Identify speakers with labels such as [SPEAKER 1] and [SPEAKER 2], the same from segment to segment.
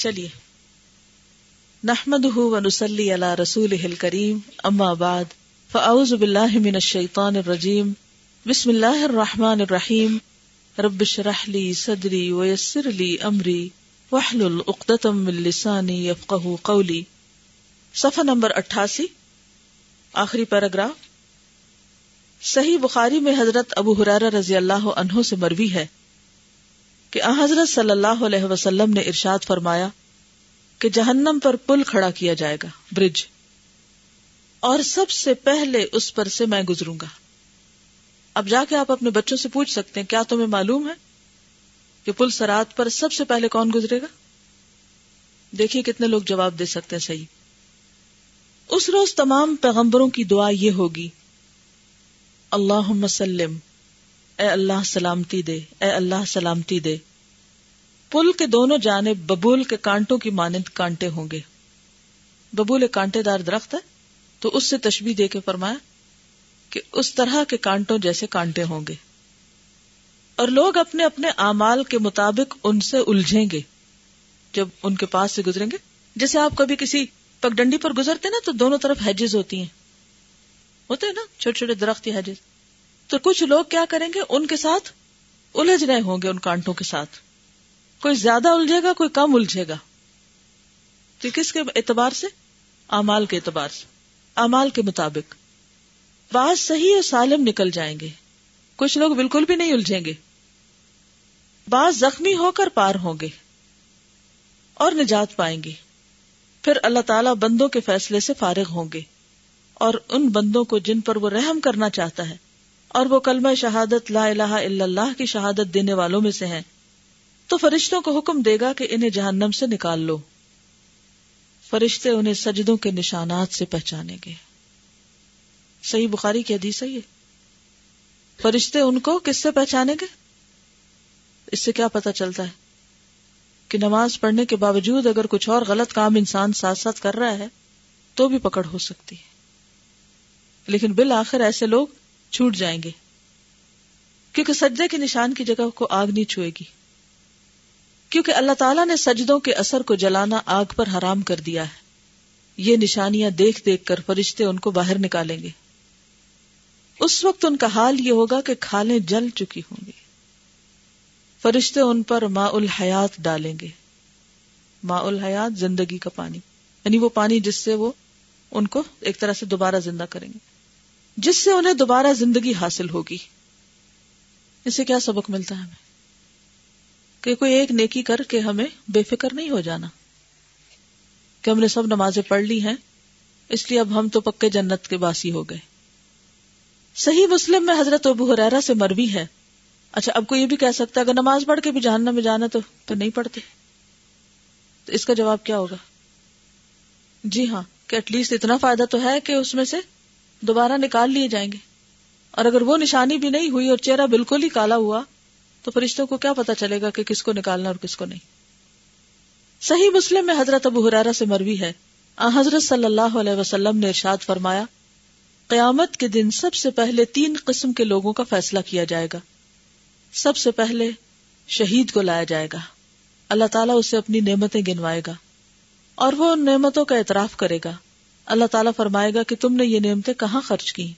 [SPEAKER 1] چلیے۔ نحمد ونسلی علی رسول کریم اما بعد، فاعوذ باللہ من الشیطان الرجیم، بسم اللہ الرحمن الرحیم، رب شرح لی صدری ویسر لی امری وحلل اقدتم من لسانی یفقہ قولی۔ صفحہ نمبر اٹھاسی، آخری پیراگراف۔ صحیح بخاری میں حضرت ابو حرارہ رضی اللہ عنہ سے مروی ہے۔ کہ حضرت صلی اللہ علیہ وسلم نے ارشاد فرمایا کہ جہنم پر پل کھڑا کیا جائے گا، برج۔ اور سب سے پہلے اس پر سے میں گزروں گا۔ اب جا کے آپ اپنے بچوں سے پوچھ سکتے ہیں، کیا تمہیں معلوم ہے کہ پل سرات پر سب سے پہلے کون گزرے گا؟ دیکھیے کتنے لوگ جواب دے سکتے ہیں صحیح۔ اس روز تمام پیغمبروں کی دعا یہ ہوگی اللہ مسلم اے اللہ سلامتی دے، اے اللہ سلامتی دے۔ پل کے دونوں جانب ببول کے کانٹوں کی مانند کانٹے ہوں گے۔ ببول ایک کانٹے دار درخت ہے، تو اس سے تشبیح دے کے فرمایا کہ اس طرح کے کانٹوں جیسے کانٹے ہوں گے۔ اور لوگ اپنے اپنے اعمال کے مطابق ان سے الجھیں گے۔ جب ان کے پاس سے گزریں گے، جیسے آپ کبھی کسی پگڈنڈی پر گزرتے نا، تو دونوں طرف ہیجز ہوتی ہیں۔ ہوتے ہیں نا، چھوٹے چھوٹے درخت ہیجز تو کچھ لوگ کیا کریں گے؟ ان کے ساتھ الجھ رہے ہوں گے ان کانٹوں کے ساتھ۔ کوئی زیادہ الجھے گا، کوئی کم الجھے گا۔ تو کس کے اعتبار سے؟ امال کے اعتبار سے۔ امال کے مطابق۔ بعض صحیح اور سالم نکل جائیں گے۔ کچھ لوگ بالکل بھی نہیں الجھیں گے۔ بعض زخمی ہو کر پار ہوں گے۔ اور نجات پائیں گے۔ پھر اللہ تعالی بندوں کے فیصلے سے فارغ ہوں گے۔ اور ان بندوں کو جن پر وہ رحم کرنا چاہتا ہے۔ اور وہ کلمہ شہادت لا الہ الا اللہ کی شہادت دینے والوں میں سے ہیں۔ تو فرشتوں کو حکم دے گا کہ انہیں جہنم سے نکال لو۔ فرشتے انہیں سجدوں کے نشانات سے پہچانیں گے۔ صحیح بخاری کی حدیث ہے فرشتے ان کو کس سے پہچانیں گے؟ اس سے کیا پتا چلتا ہے؟ کہ نماز پڑھنے کے باوجود اگر کچھ اور غلط کام انسان ساتھ ساتھ کر رہا ہے، تو بھی پکڑ ہو سکتی ہے۔ لیکن بالآخر ایسے لوگ چھوٹ جائیں گے۔ کیونکہ سجدے کے نشان کی جگہ کو آگ نہیں چھوئے گی۔ کیونکہ اللہ تعالیٰ نے سجدوں کے اثر کو جلانا آگ پر حرام کر دیا ہے۔ یہ نشانیاں دیکھ دیکھ کر فرشتے ان کو باہر نکالیں گے۔ اس وقت ان کا حال یہ ہوگا کہ کھالیں جل چکی ہوں گی۔ فرشتے ان پر ما الحیات ڈالیں گے۔ ما الحیات زندگی کا پانی یعنی وہ پانی جس سے وہ ان کو ایک طرح سے دوبارہ زندہ کریں گے۔ جس سے انہیں دوبارہ زندگی حاصل ہوگی۔ اس سے کیا سبق ملتا ہے ہمیں؟ کہ کوئی ایک نیکی کر کے ہمیں بے فکر نہیں ہو جانا۔ کہ ہم نے سب نمازیں پڑھ لی ہیں، اس لیے اب ہم تو پکے جنت کے باسی ہو گئے۔ صحیح مسلم میں حضرت ابو حریرا سے مروی ہے۔ اچھا اب کو یہ بھی کہہ سکتا ہے، اگر نماز پڑھ کے بھی جہنم میں جانا تو تو نہیں پڑھتے۔ تو اس کا جواب کیا ہوگا؟ جی ہاں کہ ایٹ لیسٹ اتنا فائدہ تو ہے کہ اس میں سے دوبارہ نکال لیے جائیں گے۔ اور اگر وہ نشانی بھی نہیں ہوئی اور چہرہ بالکل ہی کالا ہوا، تو فرشتوں کو کیا پتا چلے گا کہ کس کو نکالنا اور کس کو نہیں۔ صحیح مسلم میں حضرت ابو حرارا سے مروی ہے۔ آ، حضرت صلی اللہ علیہ وسلم نے ارشاد فرمایا، قیامت کے دن سب سے پہلے تین قسم کے لوگوں کا فیصلہ کیا جائے گا۔ سب سے پہلے شہید کو لایا جائے گا۔ اللہ تعالیٰ اسے اپنی نعمتیں گنوائے گا اور وہ ان نعمتوں کا اعتراف کرے گا۔ اللہ تعالیٰ فرمائے گا کہ تم نے یہ نعمتیں کہاں خرچ کی؟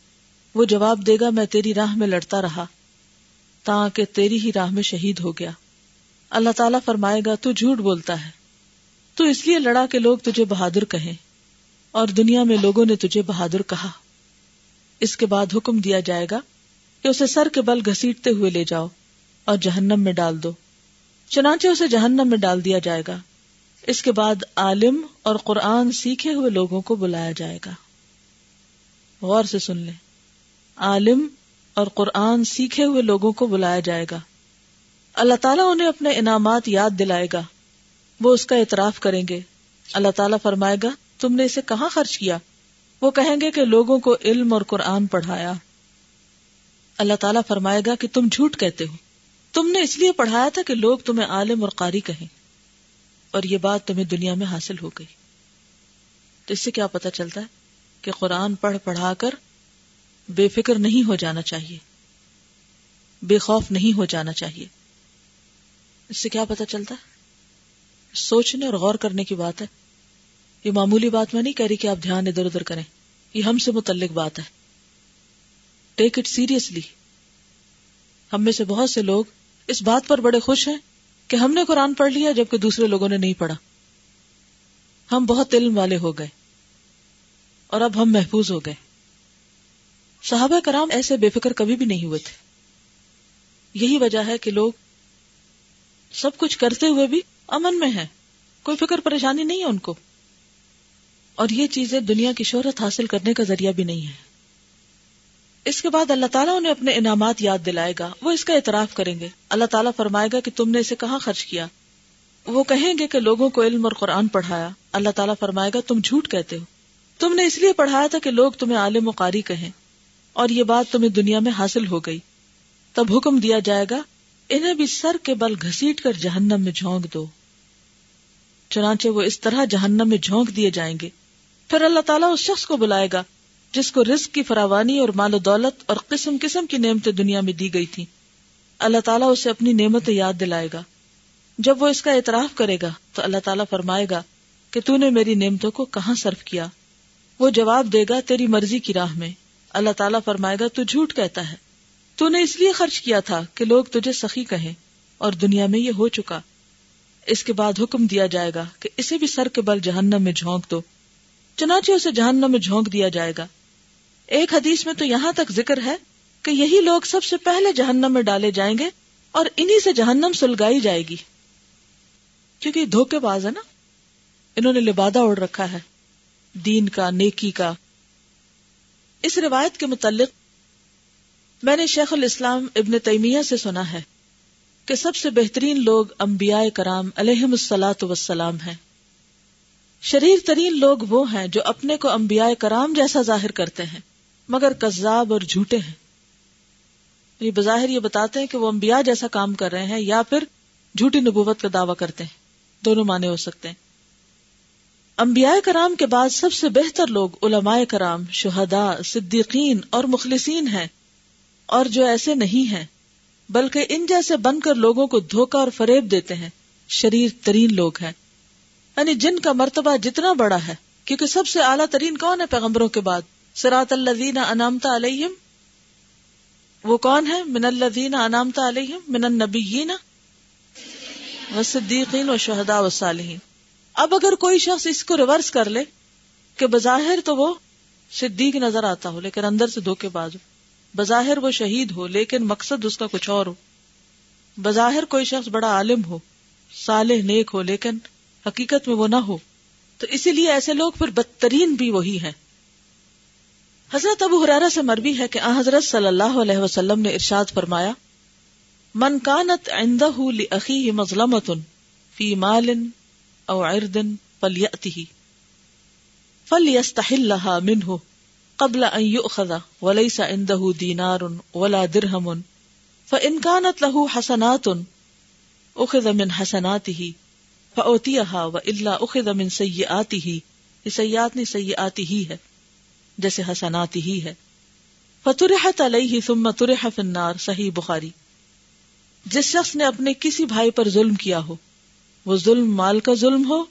[SPEAKER 1] وہ جواب دے گا، میں تیری راہ میں لڑتا رہا تاکہ تیری ہی راہ میں شہید ہو گیا۔ اللہ تعالیٰ فرمائے گا، تو جھوٹ بولتا ہے۔ تو اس لیے لڑا کہ لوگ تجھے بہادر کہیں اور دنیا میں لوگوں نے تجھے بہادر کہا۔ اس کے بعد حکم دیا جائے گا کہ اسے سر کے بل گھسیٹتے ہوئے لے جاؤ اور جہنم میں ڈال دو۔ چنانچہ اسے جہنم میں ڈال دیا جائے گا۔ اس کے بعد عالم اور قرآن سیکھے ہوئے لوگوں کو بلایا جائے گا۔ غور سے سن لیں۔ عالم اور قرآن سیکھے ہوئے لوگوں کو بلایا جائے گا۔ اللہ تعالیٰ انہیں اپنے انعامات یاد دلائے گا۔ وہ اس کا اعتراف کریں گے۔ اللہ تعالیٰ فرمائے گا، تم نے اسے کہاں خرچ کیا؟ وہ کہیں گے کہ لوگوں کو علم اور قرآن پڑھایا۔ اللہ تعالیٰ فرمائے گا کہ تم جھوٹ کہتے ہو۔ تم نے اس لیے پڑھایا تھا کہ لوگ تمہیں عالم اور قاری کہیں۔ اور یہ بات تمہیں دنیا میں حاصل ہو گئی۔ تو اس سے کیا پتا چلتا ہے کہ قرآن پڑھ پڑھا کر بے فکر نہیں ہو جانا چاہیے۔ بے خوف نہیں ہو جانا چاہیے۔ اس سے کیا پتا چلتا ہے؟ سوچنے اور غور کرنے کی بات ہے۔ یہ معمولی بات میں نہیں کہہ رہی کہ آپ دھیان ادھر ادھر کریں۔ یہ ہم سے متعلق بات ہے۔ ٹیک اٹ سیریسلی ہم میں سے بہت سے لوگ اس بات پر بڑے خوش ہیں کہ ہم نے قرآن پڑھ لیا جبکہ دوسرے لوگوں نے نہیں پڑھا۔ ہم بہت علم والے ہو گئے اور اب ہم محفوظ ہو گئے۔ صحابہ کرام ایسے بے فکر کبھی بھی نہیں ہوئے تھے۔ یہی وجہ ہے کہ لوگ سب کچھ کرتے ہوئے بھی امن میں ہیں۔ کوئی فکر پریشانی نہیں ہے ان کو۔ اور یہ چیزیں دنیا کی شہرت حاصل کرنے کا ذریعہ بھی نہیں ہے اس کے بعد اللہ تعالیٰ انہیں اپنے انعامات یاد دلائے گا۔ وہ اس کا اعتراف کریں گے۔ اللہ تعالیٰ فرمائے گا کہ تم نے اسے کہاں خرچ کیا؟ وہ کہیں گے کہ لوگوں کو علم اور قرآن پڑھایا۔ اللہ تعالیٰ فرمائے گا، تم جھوٹ کہتے ہو۔ تم نے اس لیے پڑھایا تھا کہ لوگ تمہیں عالم و قاری کہیں۔ اور یہ بات تمہیں دنیا میں حاصل ہو گئی۔ تب حکم دیا جائے گا، انہیں بھی سر کے بل گھسیٹ کر جہنم میں جھونک دو۔ چنانچہ وہ اس طرح جہنم میں جھونک دیے جائیں گے۔ پھر اللہ تعالیٰ اس شخص کو بلائے گا جس کو رزق کی فراوانی اور مال و دولت اور قسم قسم کی نعمتیں دنیا میں دی گئی تھی اللہ تعالیٰ اسے اپنی نعمت یاد دلائے گا۔ جب وہ اس کا اعتراف کرے گا، تو اللہ تعالیٰ فرمائے گا کہ تو نے میری نعمتوں کو کہاں صرف کیا؟ وہ جواب دے گا، تیری مرضی کی راہ میں۔ اللہ تعالیٰ فرمائے گا، تو جھوٹ کہتا ہے۔ تو نے اس لیے خرچ کیا تھا کہ لوگ تجھے سخی کہیں اور دنیا میں یہ ہو چکا۔ اس کے بعد حکم دیا جائے گا کہ اسے بھی سر کے بل جہنم میں جھونک دو۔ چنانچہ اسے جہنم میں جھونک دیا جائے گا۔ ایک حدیث میں تو یہاں تک ذکر ہے کہ یہی لوگ سب سے پہلے جہنم میں ڈالے جائیں گے اور انہی سے جہنم سلگائی جائے گی۔ کیونکہ دھوکے باز ہے نا۔ انہوں نے لبادہ اڑ رکھا ہے۔ دین کا، نیکی کا۔ اس روایت کے متعلق میں نے شیخ الاسلام ابن تیمیہ سے سنا ہے کہ سب سے بہترین لوگ انبیاء کرام علیہ السلاۃ وسلام ہیں۔ شریر ترین لوگ وہ ہیں جو اپنے کو انبیاء کرام جیسا ظاہر کرتے ہیں۔ مگر کذاب اور جھوٹے ہیں۔ یہ بظاہر یہ بتاتے ہیں کہ وہ انبیاء جیسا کام کر رہے ہیں یا پھر جھوٹی نبوت کا دعویٰ کرتے ہیں۔ دونوں معنی ہو سکتے ہیں۔ انبیاء کرام کے بعد سب سے بہتر لوگ علماء کرام، شہداء، صدیقین اور مخلصین ہیں اور جو ایسے نہیں ہیں، بلکہ ان جیسے بن کر لوگوں کو دھوکہ اور فریب دیتے ہیں۔ شریر ترین لوگ ہیں۔ یعنی جن کا مرتبہ جتنا بڑا ہے، کیونکہ سب سے اعلیٰ ترین کون ہے پیغمبروں کے بعد؟ سراط اللہ انامتا علیہم، وہ کون ہے؟ من الذین انامتا علیہم، من النبیین و صدیقین و و صالحین اب اگر کوئی شخص اس کو ریورس کر لے کہ بظاہر تو وہ صدیق نظر آتا ہو، لیکن اندر سے دھوکے باز ہو۔ بظاہر وہ شہید ہو، لیکن مقصد اس کا کچھ اور ہو۔ بظاہر کوئی شخص بڑا عالم ہو، صالح نیک ہو، لیکن حقیقت میں وہ نہ ہو۔ تو اسی لیے ایسے لوگ پھر بدترین بھی وہی ہیں۔ حضرت ابو حرارا سے مربی ہے کہ آ حضرت صلی اللہ علیہ وسلم نے ارشاد فرمایا، من کانت عندہ لأخیہ مظلمت فی مال او عرد فلیأتہ فلیستحلها منہ قبل ان یؤخذ وليس عنده دینار ولا درہم، فان كانت له حسنات اخذ من حسناته فاوتیها والا اخذ من سیئاته، یہ سیئات نہیں، سیئاتی ہی ہے۔ جیسے حسناتی ہی ہے۔ فترحت علیہ ثم ترح فی النار۔ صحیح بخاری۔ جس شخص نے اپنے کسی بھائی پر ظلم کیا ہو، وہ ظلم مال کا ظلم ہو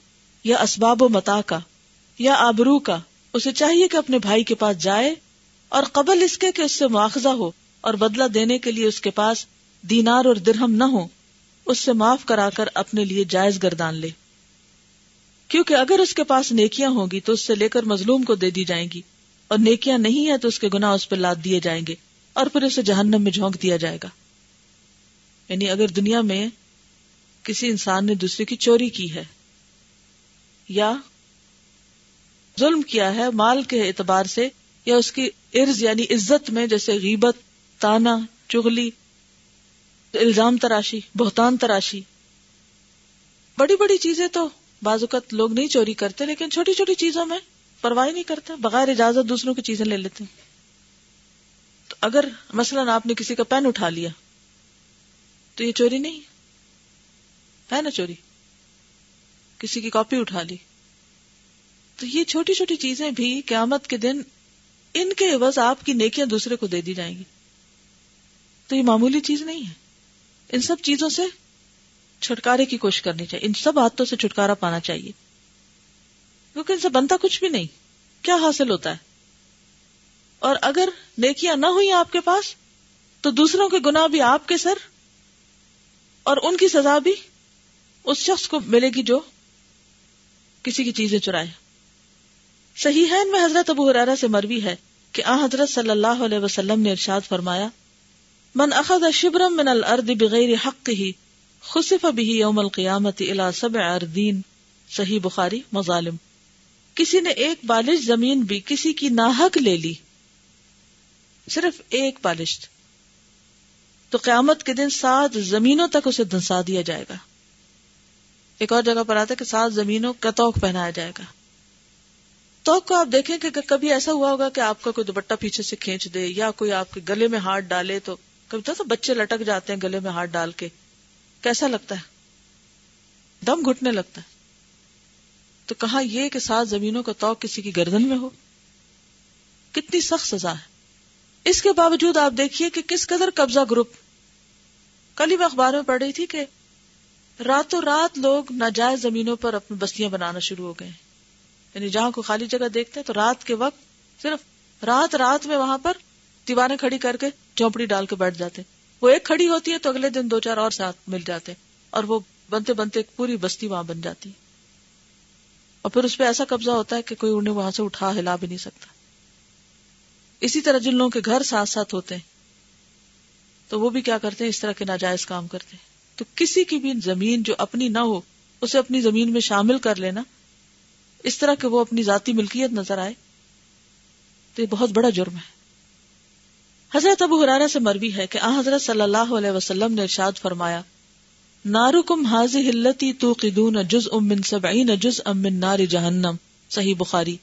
[SPEAKER 1] یا اسباب و متا کا یا آبرو کا، اسے چاہیے کہ اپنے بھائی کے پاس جائے اور قبل اس کے کہ اس سے مواخذہ ہو اور بدلہ دینے کے لیے اس کے پاس دینار اور درہم نہ ہو اس سے معاف کرا کر اپنے لیے جائز گردان لے۔ کیونکہ اگر اس کے پاس نیکیاں ہوں گی تو اس سے لے کر مظلوم کو دے دی جائیں گی۔ اور نیکیاں نہیں ہے تو اس کے گناہ اس پہ لاد دیے جائیں گے اور پھر اسے جہنم میں جھونک دیا جائے گا۔ یعنی اگر دنیا میں کسی انسان نے دوسرے کی چوری کی ہے یا ظلم کیا ہے مال کے اعتبار سے یا اس کی ارز یعنی عزت میں جیسے غیبت، تانا، چغلی، الزام تراشی، بہتان تراشی۔ بڑی بڑی چیزیں تو بعض اوقات لوگ نہیں چوری کرتے لیکن چھوٹی چھوٹی چیزوں میں پرواہ نہیں کرتے، بغیر اجازت دوسروں کی چیزیں لے لیتے۔ تو اگر مثلاً آپ نے کسی کا پین اٹھا لیا، تو یہ چوری نہیں۔ ہے نا چوری۔ کسی کی کاپی اٹھا لی۔ تو یہ چھوٹی چھوٹی چیزیں بھی قیامت کے دن ان کے عوض آپ کی نیکیاں دوسرے کو دے دی جائیں گی۔ تو یہ معمولی چیز نہیں ہے۔ ان سب چیزوں سے چھٹکارے کی کوشش کرنی چاہیے۔ ان سب عادتوں سے چھٹکارا پانا چاہیے۔ کیونکہ ان سے بنتا کچھ بھی نہیں۔ کیا حاصل ہوتا ہے؟ اور اگر نیکیاں نہ ہوئی آپ کے پاس، تو دوسروں کے گناہ بھی آپ کے سر اور ان کی سزا بھی اس شخص کو ملے گی جو کسی کی چیزیں چرائے۔ صحیح ہے، ان میں حضرت ابو حرارا سے مروی ہے کہ آ حضرت صلی اللہ علیہ وسلم نے ارشاد فرمایا، من اخذ شبرم من الارض بغیر حق ہی خصف به یوم القیامت الى سبع اردین۔ صحیح بخاری، مظالم۔ کسی نے ایک بالش زمین بھی کسی کی ناحق لے لی۔ صرف ایک بالش۔ تو قیامت کے دن سات زمینوں تک اسے دنسا دیا جائے گا۔ ایک اور جگہ پر آتا ہے کہ سات زمینوں کا توق پہنایا جائے گا۔ توق کو آپ دیکھیں کہ کبھی ایسا ہوا ہوگا کہ آپ کا کوئی دوپٹہ پیچھے سے کھینچ دے یا کوئی آپ کے گلے میں ہاتھ ڈالے تو کبھی تو بچے لٹک جاتے ہیں گلے میں ہاتھ ڈال کے۔ کیسا لگتا ہے؟ دم گھٹنے لگتا ہے۔ تو کہا یہ کہ سات زمینوں کا توق کسی کی گردن میں ہو۔ کتنی سخت سزا ہے۔ اس کے باوجود آپ دیکھیے کہ کس قدر قبضہ گروپ۔ کل ہی میں اخبار میں پڑھ رہی تھی کہ راتوں رات لوگ ناجائز زمینوں پر اپنی بستیاں بنانا شروع ہو گئے یعنی جہاں کو خالی جگہ دیکھتے ہیں تو رات کے وقت صرف رات رات میں وہاں پر دیواریں کھڑی کر کے چوپڑی ڈال کے بیٹھ جاتے وہ ایک کھڑی ہوتی ہے تو اگلے دن دو چار اور ساتھ مل جاتے اور وہ بنتے بنتے ایک پوری بستی وہاں بن جاتی اور پھر اس پہ ایسا قبضہ ہوتا ہے کہ کوئی انہیں وہاں سے اٹھا ہلا بھی نہیں سکتا۔ اسی طرح جن لوگوں کے گھر ساتھ ساتھ ہوتے ہیں، تو وہ بھی کیا کرتے ہیں؟ اس طرح کے ناجائز کام کرتے ہیں۔ تو کسی کی بھی زمین جو اپنی نہ ہو، اسے اپنی زمین میں شامل کر لینا، اس طرح کہ وہ اپنی ذاتی ملکیت نظر آئے، تو یہ بہت بڑا جرم ہے۔ حضرت ابو حرارہ سے مروی ہے کہ آ حضرت صلی اللہ علیہ وسلم نے ارشاد فرمایا نارکم حاضی ہلتی تو قدون جز امن سبعین جز امن نار جہنم۔ صحیح بخاری۔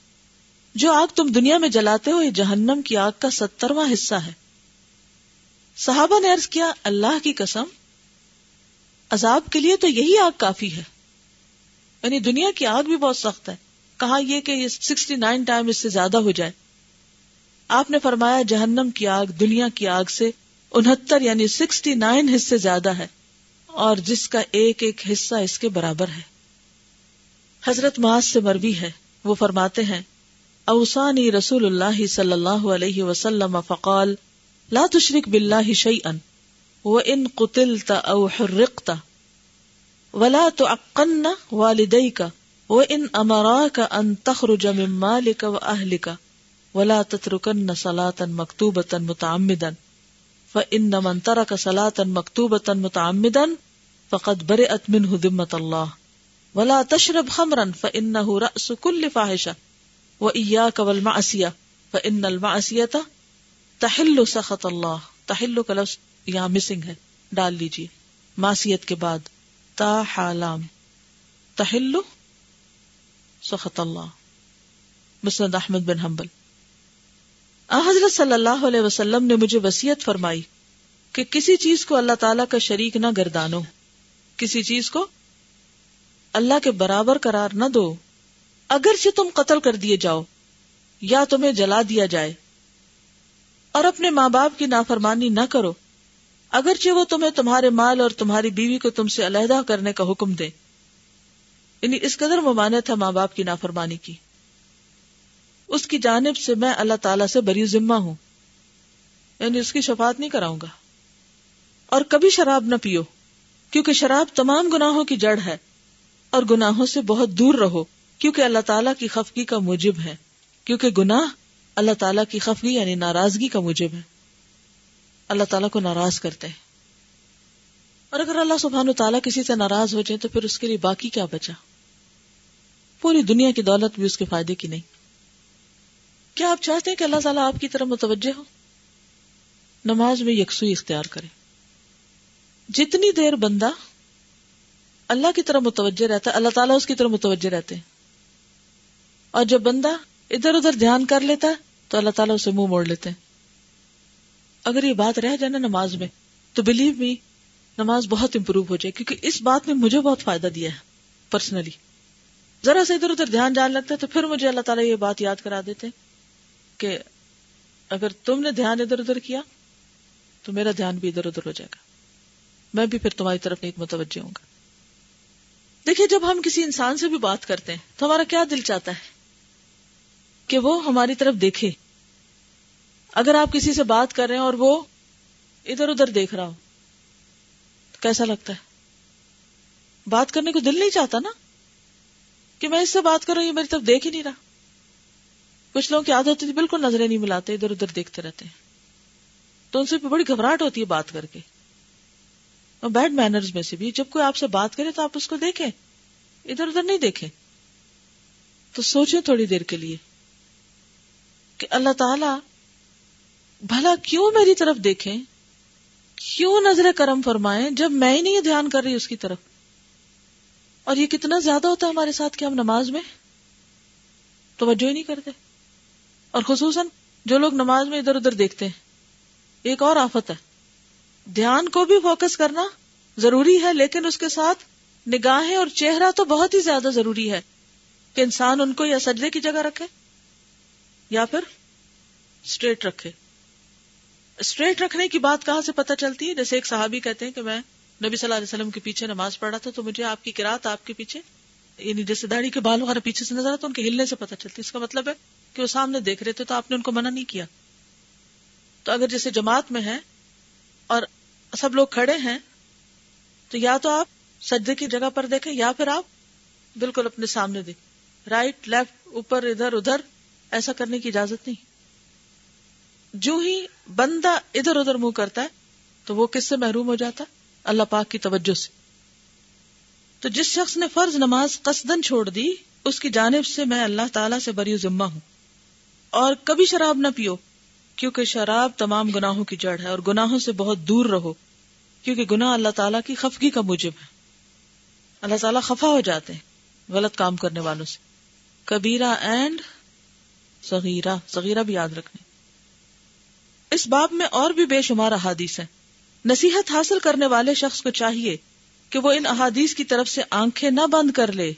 [SPEAKER 1] جو آگ تم دنیا میں جلاتے ہو یہ جہنم کی آگ کا سترواں حصہ ہے۔ صحابہ نے عرض کیا، اللہ کی قسم، عذاب کے لیے تو یہی آگ کافی ہے۔ یعنی دنیا کی آگ بھی بہت سخت ہے۔ کہا یہ کہ یہ سکسٹی نائن ٹائم اس سے زیادہ ہو جائے۔ آپ نے فرمایا، جہنم کی آگ دنیا کی آگ سے انہتر یعنی سکسٹی نائن حصے زیادہ ہے۔ اور جس کا ایک ایک حصہ اس کے برابر ہے۔ حضرت معاذ سے مروی ہے۔ وہ فرماتے ہیں اوسانی رسول اللہ صلی اللہ علیہ وسلم فقال، لا تشرک باللہ شیئا وان قتلت او حرقت، ولا تعقن والديك وان امراك ان تخرج من مالك واهلك ولا تتركن صلاه مكتوبه متعمدا فان من ترك صلاه مكتوبه متعمدا فقد برئت منه ذمه الله. ولا تشرب خمرا فانه راس كل فاحشه واياك والمعصيه فان المعصيه تحل سخط الله. تحل كلفظ یہاں مسنگ ہے. ڈال لیجیے ماسیت کے بعد. تا حالام تحلو سخط اللہ. مسند احمد بن حنبل. حضرت صلی اللہ علیہ وسلم نے مجھے وسیعت فرمائی کہ کسی چیز کو اللہ تعالی کا شریک نہ گردانو. کسی چیز کو اللہ کے برابر قرار نہ دو۔ اگر سے تم قتل کر دیے جاؤ، یا تمہیں جلا دیا جائے۔ اور اپنے ماں باپ کی نافرمانی نہ کرو۔ اگرچہ وہ تمہیں تمہارے مال اور تمہاری بیوی کو تم سے علیحدہ کرنے کا حکم دے۔ یعنی اس قدر ممانت ہے ماں باپ کی نافرمانی کی۔ اس کی جانب سے میں اللہ تعالی سے بری ذمہ ہوں۔ یعنی اس کی شفاعت نہیں کراؤں گا۔ اور کبھی شراب نہ پیو۔ کیونکہ شراب تمام گناہوں کی جڑ ہے اور گناہوں سے بہت دور رہو، کیونکہ اللہ تعالیٰ کی خفگی کا موجب ہے۔ کیونکہ گناہ اللہ تعالیٰ کی خفگی یعنی ناراضگی کا موجب ہے۔ اللہ تعالیٰ کو ناراض کرتے ہیں۔ اور اگر اللہ سبحان و تعالیٰ کسی سے ناراض ہو جائے تو پھر اس کے لیے باقی کیا بچا؟ پوری دنیا کی دولت بھی اس کے فائدے کی نہیں۔ کیا آپ چاہتے ہیں کہ اللہ تعالیٰ آپ کی طرف متوجہ ہو؟ نماز میں یکسوئی اختیار کرے جتنی دیر بندہ اللہ کی طرف متوجہ رہتا ہے، اللہ تعالیٰ اس کی طرف متوجہ رہتے ہیں۔ اور جب بندہ ادھر ادھر دھیان کر لیتا ہے، تو اللہ تعالیٰ اسے منہ موڑ لیتے ہیں۔ اگر یہ بات رہ جائے نا نماز میں، تو بلیو می نماز بہت امپروو ہو جائے، کیونکہ اس بات نے مجھے بہت فائدہ دیا ہے پرسنلی ذرا سے ادھر ادھر دھیان جان لگتا ہے، تو پھر مجھے اللہ تعالیٰ یہ بات یاد کرا دیتے کہ اگر تم نے دھیان ادھر ادھر کیا، تو میرا دھیان بھی ادھر ادھر ہو جائے گا۔ میں بھی پھر تمہاری طرف ایک متوجہ ہوں گا۔ دیکھیے، جب ہم کسی انسان سے بھی بات کرتے ہیں تو ہمارا کیا دل چاہتا ہے؟ کہ وہ ہماری طرف دیکھے۔ اگر آپ کسی سے بات کر رہے ہیں اور وہ ادھر ادھر دیکھ رہا ہو، تو کیسا لگتا ہے؟ بات کرنے کو دل نہیں چاہتا نا کہ میں اس سے بات کروں، یہ میری طرف دیکھ ہی نہیں رہا۔ کچھ لوگوں کی عادت ہوتی بالکل نظریں نہیں ملاتے، ادھر ادھر دیکھتے رہتے ہیں۔ تو ان سے بڑی گھبراہٹ ہوتی ہے بات کر کے۔ اور بیڈ مینرز میں سے بھی۔ جب کوئی آپ سے بات کرے تو آپ اس کو دیکھیں۔ ادھر ادھر نہیں دیکھیں۔ تو سوچیں تھوڑی دیر کے لیے کہ اللہ تعالی بھلا کیوں میری طرف دیکھیں؟ کیوں نظر کرم فرمائیں جب میں ہی نہیں دھیان کر رہی اس کی طرف؟ اور یہ کتنا زیادہ ہوتا ہے ہمارے ساتھ کہ ہم نماز میں توجہ ہی نہیں کرتے۔ اور خصوصاً جو لوگ نماز میں ادھر ادھر دیکھتے ہیں۔ ایک اور آفت ہے۔ دھیان کو بھی فوکس کرنا ضروری ہے، لیکن اس کے ساتھ نگاہیں اور چہرہ تو بہت ہی زیادہ ضروری ہے کہ انسان ان کو یا سجدے کی جگہ رکھے یا پھر اسٹریٹ رکھے۔ اسٹریٹ رکھنے کی بات کہاں سے پتہ چلتی؟ ہے جیسے ایک صحابی کہتے ہیں کہ میں نبی صلی اللہ علیہ وسلم کے پیچھے نماز پڑھا تھا تو مجھے آپ کی کراط آپ کے پیچھے یعنی جیسے داڑھی کے بال وغیرہ پیچھے سے نظر آتا ان کے ہلنے سے پتہ چلتی۔ اس کا مطلب ہے کہ وہ سامنے دیکھ رہے تھے تو آپ نے ان کو منع نہیں کیا۔ تو اگر جیسے جماعت میں ہے اور سب لوگ کھڑے ہیں، تو یا تو آپ سجدے کی جگہ پر دیکھیں، یا پھر آپ بالکل اپنے سامنے دیکھ رائٹ لیفٹ اوپر، ادھر ادھر، ایسا کرنے کی اجازت نہیں۔ جو ہی بندہ ادھر ادھر منہ کرتا ہے، تو وہ کس سے محروم ہو جاتا ہے؟ اللہ پاک کی توجہ سے۔ تو جس شخص نے فرض نماز قصدن چھوڑ دی، اس کی جانب سے میں اللہ تعالی سے بری ذمہ ہوں۔ اور کبھی شراب نہ پیو۔ کیونکہ شراب تمام گناہوں کی جڑ ہے اور گناہوں سے بہت دور رہو، کیونکہ گناہ اللہ تعالیٰ کی خفگی کا موجب ہے۔ اللہ تعالیٰ خفا ہو جاتے ہیں غلط کام کرنے والوں سے۔ کبیرہ اینڈ سغیرہ سغیرہ بھی یاد رکھنے۔ اس باب میں اور بھی بے شمار احادیث ہیں۔ نصیحت حاصل کرنے والے شخص کو چاہیے کہ وہ ان احادیث کی طرف سے آنکھیں نہ بند کر لے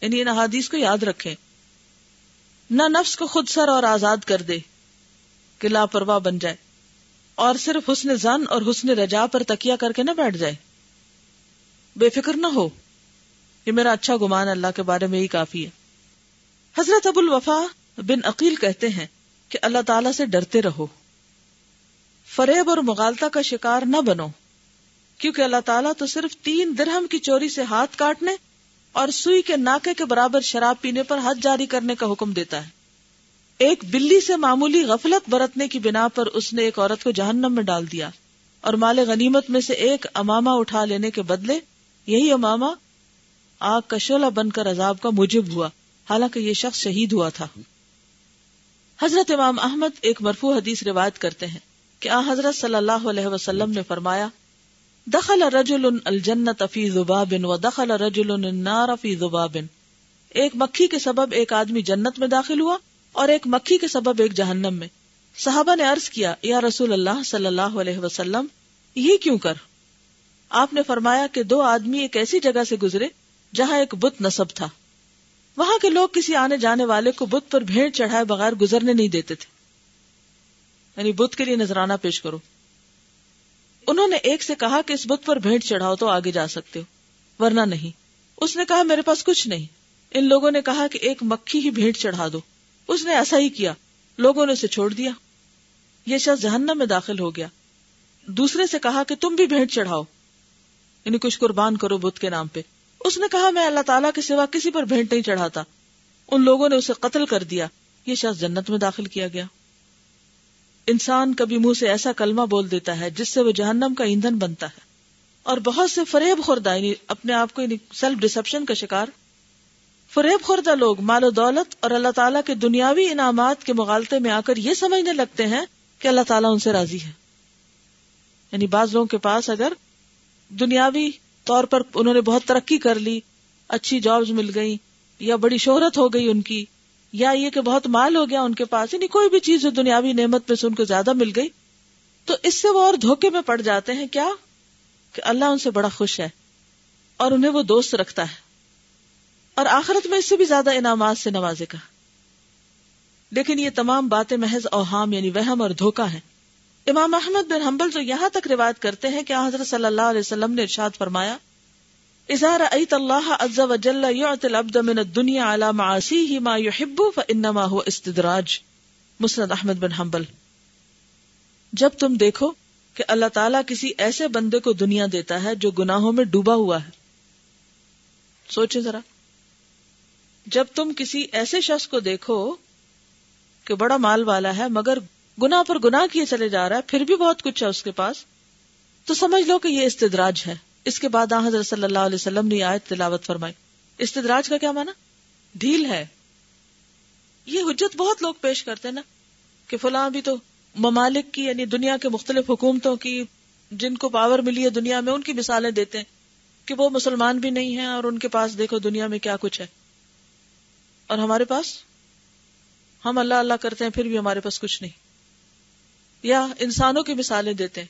[SPEAKER 1] یعنی ان احادیث کو یاد رکھے نہ نفس کو خود سر اور آزاد کر دے۔ کہ لاپرواہ بن جائے اور صرف حسن زن اور حسن رجا پر تکیا کر کے نہ بیٹھ جائے۔ بے فکر نہ ہو۔ یہ میرا اچھا گمان اللہ کے بارے میں ہی کافی ہے۔ حضرت ابو الوفا بن عقیل کہتے ہیں کہ اللہ تعالی سے ڈرتے رہو۔ فریب اور مغالتا کا شکار نہ بنو۔ کیونکہ اللہ تعالیٰ تو صرف تین درہم کی چوری سے ہاتھ کاٹنے اور سوئی کے ناکے کے برابر شراب پینے پر حد جاری کرنے کا حکم دیتا ہے۔ ایک بلی سے معمولی غفلت برتنے کی بنا پر اس نے ایک عورت کو جہنم میں ڈال دیا اور مال غنیمت میں سے ایک اماما اٹھا لینے کے بدلے یہی اماما آگ کا شولہ بن کر عذاب کا موجب ہوا۔ حالانکہ یہ شخص شہید ہوا تھا۔ حضرت امام احمد ایک مرفوع حدیث روایت کرتے ہیں کہ آ حضرت صلی اللہ علیہ وسلم نے فرمایا، دخل رجل الجنت فی ذباب و دخل رجل النار فی ذباب۔ ایک مکھی کے سبب ایک آدمی جنت میں داخل ہوا اور ایک مکھی کے سبب ایک جہنم میں۔ صحابہ نے عرض کیا، یا رسول اللہ صلی اللہ علیہ وسلم یہ کیوں کر؟ آپ نے فرمایا کہ دو آدمی ایک ایسی جگہ سے گزرے جہاں ایک بت نصب تھا۔ وہاں کے لوگ کسی آنے جانے والے کو بت پر بھیڑ چڑھائے بغیر گزرنے نہیں دیتے تھے۔ یعنی بت کے لیے نذرانہ پیش کرو۔ انہوں نے ایک سے کہا کہ اس بت پر بھیڑ چڑھاؤ تو آگے جا سکتے ہو، ورنہ نہیں۔ اس نے کہا، میرے پاس کچھ نہیں۔ ان لوگوں نے کہا کہ ایک مکھی ہی بھیڑ چڑھا دو۔ اس نے ایسا ہی کیا۔ لوگوں نے اسے چھوڑ دیا۔ یہ شخص جہنم میں داخل ہو گیا۔ دوسرے سے کہا کہ تم بھی بھیڑ چڑھاؤ۔ یعنی کچھ قربان کرو بت کے نام پہ۔ اس نے کہا، میں اللہ تعالیٰ کے سوا کسی پر بھیڑ نہیں چڑھاتا۔ ان لوگوں نے اسے قتل کر دیا۔ یہ شخص جنت میں داخل کیا گیا۔ انسان کبھی منہ سے ایسا کلمہ بول دیتا ہے جس سے وہ جہنم کا ایندھن بنتا ہے۔ اور بہت سے فریب خوردہ یعنی اپنے آپ کو یعنی سیلف ڈسپشن کا شکار فریب خوردہ لوگ مال و دولت اور اللہ تعالیٰ کے دنیاوی انعامات کے مغالطے میں آ کر یہ سمجھنے لگتے ہیں کہ اللہ تعالیٰ ان سے راضی ہے۔ یعنی بعض لوگوں کے پاس اگر دنیاوی طور پر انہوں نے بہت ترقی کر لی، اچھی جابز مل گئی یا بڑی شہرت ہو گئی ان کی، یا یہ کہ بہت مال ہو گیا ان کے پاس یعنی کوئی بھی چیز جو دنیاوی نعمت میں سے ان کو زیادہ مل گئی، تو اس سے وہ اور دھوکے میں پڑ جاتے ہیں۔ کیا؟ کہ اللہ ان سے بڑا خوش ہے اور انہیں وہ دوست رکھتا ہے۔ اور آخرت میں اس سے بھی زیادہ انعامات سے نوازے گا لیکن یہ تمام باتیں محض اوہام یعنی وہم اور دھوکا ہے امام احمد بن حنبل جو یہاں تک روایت کرتے ہیں کہ حضرت صلی اللہ علیہ وسلم نے ارشاد فرمایا اظہار ایت اللہ عز و جل یعط العبد من الدنیا على معاصیه ما يحب فانما هو استدراج مسند احمد بن حنبل۔ جب تم دیکھو کہ اللہ تعالیٰ کسی ایسے بندے کو دنیا دیتا ہے جو گناہوں میں ڈوبا ہوا ہے۔ سوچے ذرا۔ جب تم کسی ایسے شخص کو دیکھو کہ بڑا مال والا ہے، مگر گنا پر گنا کیے چلے جا رہا ہے، پھر بھی بہت کچھ ہے اس کے پاس، تو سمجھ لو کہ یہ استدراج ہے۔ اس کے بعد حضرت صلی اللہ علیہ وسلم نے آیت تلاوت فرمائی۔ استدراج کا کیا مانا ڈھیل ہے۔ یہ حجت بہت لوگ پیش کرتے ہیں نا کہ فلاں بھی تو ممالک کی یعنی دنیا کے مختلف حکومتوں کی جن کو پاور ملی ہے دنیا میں، ان کی مثالیں دیتے ہیں کہ وہ مسلمان بھی نہیں ہیں اور ان کے پاس دیکھو دنیا میں کیا کچھ ہے۔ اور ہمارے پاس؟ ہم اللہ اللہ کرتے ہیں، پھر بھی ہمارے پاس کچھ نہیں۔ یا انسانوں کی مثالیں دیتے ہیں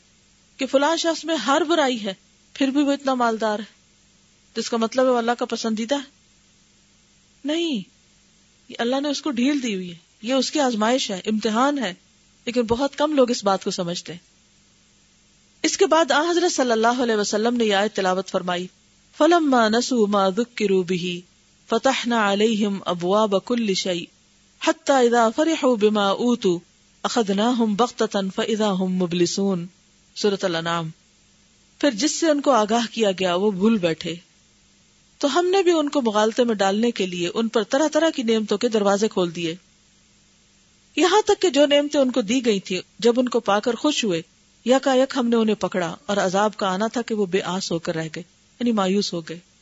[SPEAKER 1] کہ فلاں شخص میں ہر برائی ہے، پھر بھی وہ اتنا مالدار ہے۔ تو اس کا مطلب ہے وہ اللہ کا پسندیدہ ہے۔ نہیں اللہ نے اس کو ڈھیل دی ہوئی ہے۔ یہ اس کی آزمائش ہے، امتحان ہے۔ لیکن بہت کم لوگ اس بات کو سمجھتے ہیں۔ اس کے بعد حضرت صلی اللہ علیہ وسلم نے یہ آیت تلاوت فرمائی۔ فلما نسوا ما ذکروا به فتحنا عليهم ابواب كل شيء حتى اذا فرحوا بما اوتوا اخذناهم بغتة فاذا هم مبلسون۔ سورۃ الانعام۔ پھر جس سے ان کو آگاہ کیا گیا وہ بھول بیٹھے۔ تو ہم نے بھی ان کو مغالطے میں ڈالنے کے لیے ان پر طرح طرح کی نعمتوں کے دروازے کھول دیے۔ یہاں تک کہ جو نعمتیں ان کو دی گئی تھی جب ان کو پا کر خوش ہوئے کا یک ہم نے انہیں پکڑا اور عذاب کا آنا تھا کہ وہ بے آس ہو کر رہ گئے یعنی مایوس ہو گئے۔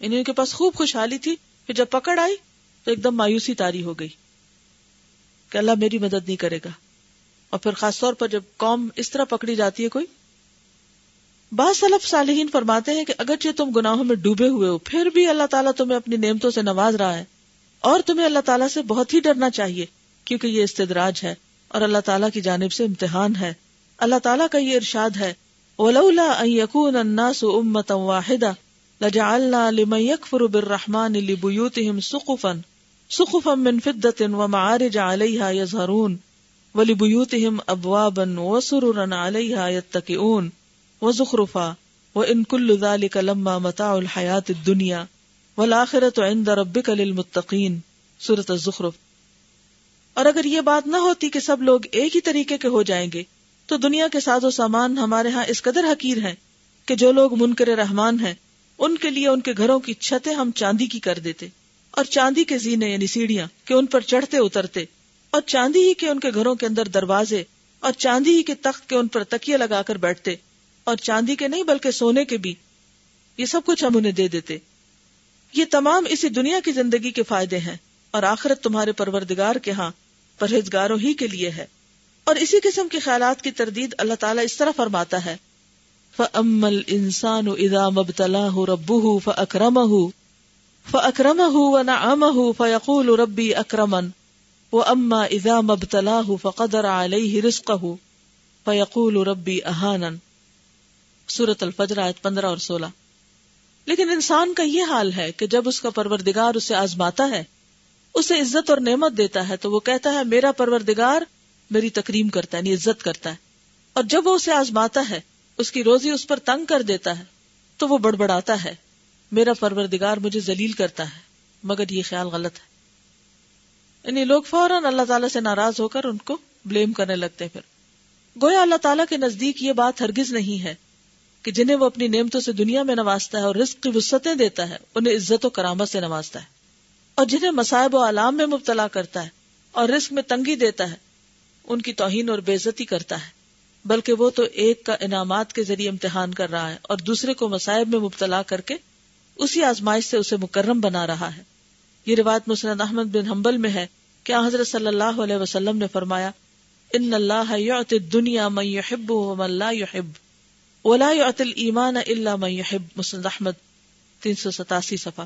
[SPEAKER 1] یعنی ان کے پاس خوب خوشحالی تھی، پھر جب پکڑ آئی تو ایک دم مایوسی تاری ہو گئی کہ اللہ میری مدد نہیں کرے گا۔ اور پھر خاص طور پر جب قوم اس طرح پکڑی جاتی ہے کوئی، بعض سلف صالحین فرماتے ہیں کہ اگرچہ تم گناہوں میں ڈوبے ہوئے ہو، پھر بھی اللہ تعالیٰ تمہیں اپنی نعمتوں سے نواز رہا ہے۔ اور تمہیں اللہ تعالیٰ سے بہت ہی ڈرنا چاہیے، کیونکہ یہ استدراج ہے اور اللہ تعالیٰ کی جانب سے امتحان ہے۔ اللہ تعالیٰ کا یہ ارشاد ہے، وَلَوْلَا أَن يَكُونَ النَّاسُ أُمَّةً وَاحِدَةً لَجَعَلْنَا لِمَن يَكْفُرُ بِالرَّحْمَنِ لِبُيُوتِهِمْ سُقُفًا سُقُفًا مِّن فِدَّةٍ وَمَعَارِجَ عَلَيْهَا يَظْهَرُونَ، وَلِبُيُوتِهِمْ أَبْوَابًا وَسُرُرًا عَلَيْهَا يَتَّكِئُونَ، وَزُخْرُفًا، وَإِن كُلُّ ذَلِكَ لَمَّا مَتَاعُ الْحَيَاةِ الدُّنْيَا، وَالْآخِرَةُ عِندَ رَبِّكَ لِلْمُتَّقِينَ، سورة الزخرف۔ اور اگر یہ بات نہ ہوتی کہ سب لوگ ایک ہی طریقے کے ہو جائیں گے، تو دنیا کے ساز و سامان ہمارے ہاں اس قدر حقیر ہیں کہ جو لوگ منکر رحمان ہیں ان کے لیے ان کے گھروں کی چھتیں ہم چاندی کی کر دیتے اور چاندی کے زینے یعنی سیڑھیاں کہ ان پر چڑھتے اترتے اور چاندی ہی کے ان کے گھروں کے اندر دروازے اور چاندی ہی کے تخت کے ان پر تکیے لگا کر بیٹھتے اور چاندی کے نہیں بلکہ سونے کے بھی یہ سب کچھ ہم انہیں دے دیتے یہ تمام اسی دنیا کی زندگی کے فائدے ہیں اور آخرت تمہارے پروردگار کے ہاں پرہیزگاروں ہی کے لیے ہے اور اسی قسم کے خیالات کی تردید اللہ تعالیٰ اس طرح فرماتا ہے فَأَمَّا الْإِنسَانُ إِذَا مَبْتَلَاهُ رَبُّهُ فَأَكْرَمَهُ فَأَكْرَمَهُ وَنَعَمَهُ فَيَقُولُ رَبِّي أَكْرَمَنْ وَأَمَّا إِذَا مَبْتَلَاهُ فَقَدَرَ عَلَيْهِ رِزْقَهُ فَيَقُولُ رَبِّي أَهَانًا سورة الفجر آیت 15 اور 16 لیکن انسان کا یہ حال ہے کہ جب اس کا پروردگار اسے آزماتا ہے، اسے عزت اور نعمت دیتا ہے، تو وہ کہتا ہے، میرا پروردگار میری تکریم کرتا ہے یعنی عزت کرتا ہے۔ اور جب وہ اسے آزماتا ہے اس کی روزی اس پر تنگ کر دیتا ہے تو وہ بڑبڑاتا ہے۔ میرا پروردگار مجھے ذلیل کرتا ہے، مگر یہ خیال غلط ہے۔ یعنی لوگ فوراً اللہ تعالیٰ سے ناراض ہو کر ان کو بلیم کرنے لگتے پھر۔ گویا اللہ تعالیٰ کے نزدیک یہ بات ہرگز نہیں ہے کہ جنہیں وہ اپنی نعمتوں سے دنیا میں نوازتا ہے اور رزق کی وسطیں دیتا ہے، انہیں عزت و کرامت سے نوازتا ہے۔ اور جنہیں مسائب و علام میں مبتلا کرتا ہے اور رزق میں تنگی دیتا ہے، ان کی توہین اور بےزتی کرتا ہے۔ بلکہ وہ تو ایک کا انعامات کے ذریعے امتحان کر رہا ہے اور دوسرے کو مسائب میں مبتلا کر کے اسی آزمائش سے اسے مکرم بنا رہا ہے۔ یہ روایت مسلم احمد بن حنبل میں ہے۔ کیا حضرت صلی اللہ علیہ وسلم نے فرمایا، ان اللہ دنیا من يحب ومن لا يحب ولا يعطي الايمان الا من يحب مسند احمد، تین سو ستاسی صفحہ۔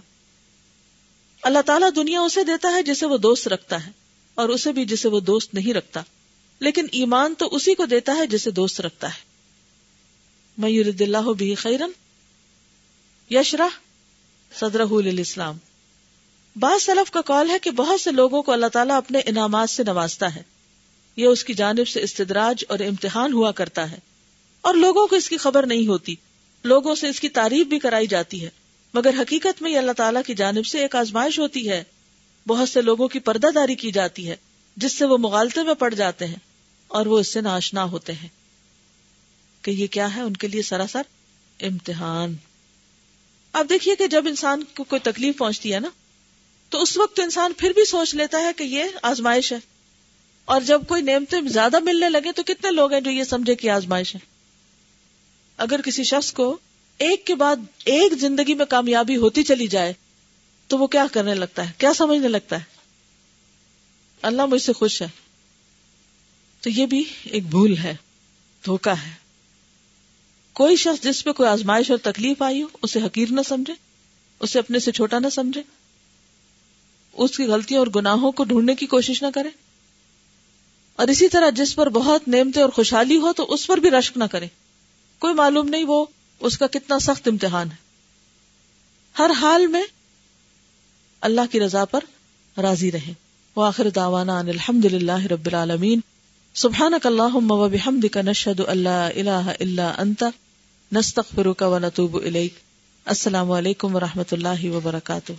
[SPEAKER 1] اللہ تعالیٰ دنیا اسے دیتا ہے جسے وہ دوست رکھتا ہے اور اسے بھی جسے وہ دوست نہیں رکھتا۔ لیکن ایمان تو اسی کو دیتا ہے جسے دوست رکھتا ہے۔ میورد اللہ بھی خیرن یشرا صدر اسلام بعض سلف کا کال ہے کہ بہت سے لوگوں کو اللہ تعالیٰ اپنے انعامات سے نوازتا ہے۔ یہ اس کی جانب سے استدراج اور امتحان ہوا کرتا ہے۔ اور لوگوں کو اس کی خبر نہیں ہوتی۔ لوگوں سے اس کی تعریف بھی کرائی جاتی ہے۔ مگر حقیقت میں یہ اللہ تعالیٰ کی جانب سے ایک آزمائش ہوتی ہے۔ بہت سے لوگوں کی پردہ داری کی جاتی ہے، جس سے وہ مغالطے میں پڑ جاتے ہیں۔ اور وہ اس سے ناشنا ہوتے ہیں۔ کہ یہ کیا ہے؟ ان کے لیے سراسر امتحان۔ اب دیکھیے کہ جب انسان کو کوئی تکلیف پہنچتی ہے نا، تو اس وقت انسان پھر بھی سوچ لیتا ہے کہ یہ آزمائش ہے۔ اور جب کوئی نعمتیں زیادہ ملنے لگے تو کتنے لوگ ہیں جو یہ سمجھے کہ آزمائش ہے۔ اگر کسی شخص کو ایک کے بعد ایک زندگی میں کامیابی ہوتی چلی جائے، تو وہ کیا کرنے لگتا ہے؟ کیا سمجھنے لگتا ہے؟ اللہ مجھ سے خوش ہے۔ تو یہ بھی ایک بھول ہے دھوکا ہے۔ کوئی شخص جس پہ کوئی آزمائش اور تکلیف آئی ہو، اسے حقیر نہ سمجھے، اسے اپنے سے چھوٹا نہ سمجھے۔ اس کی غلطیوں اور گناہوں کو ڈھونڈنے کی کوشش نہ کرے۔ اور اسی طرح جس پر بہت نعمتیں اور خوشحالی ہو، تو اس پر بھی رشک نہ کرے۔ کوئی معلوم نہیں وہ اس کا کتنا سخت امتحان ہے۔ ہر حال میں اللہ کی رضا پر راضی رہے وہ آخر داوانا الحمد للہ رب العالمین۔ سبحان اللہ بحمد کا نشد اللہ اللہ الا انت نستخ فروق و نتوب السلام علیکم و رحمۃ اللہ وبرکاتہ۔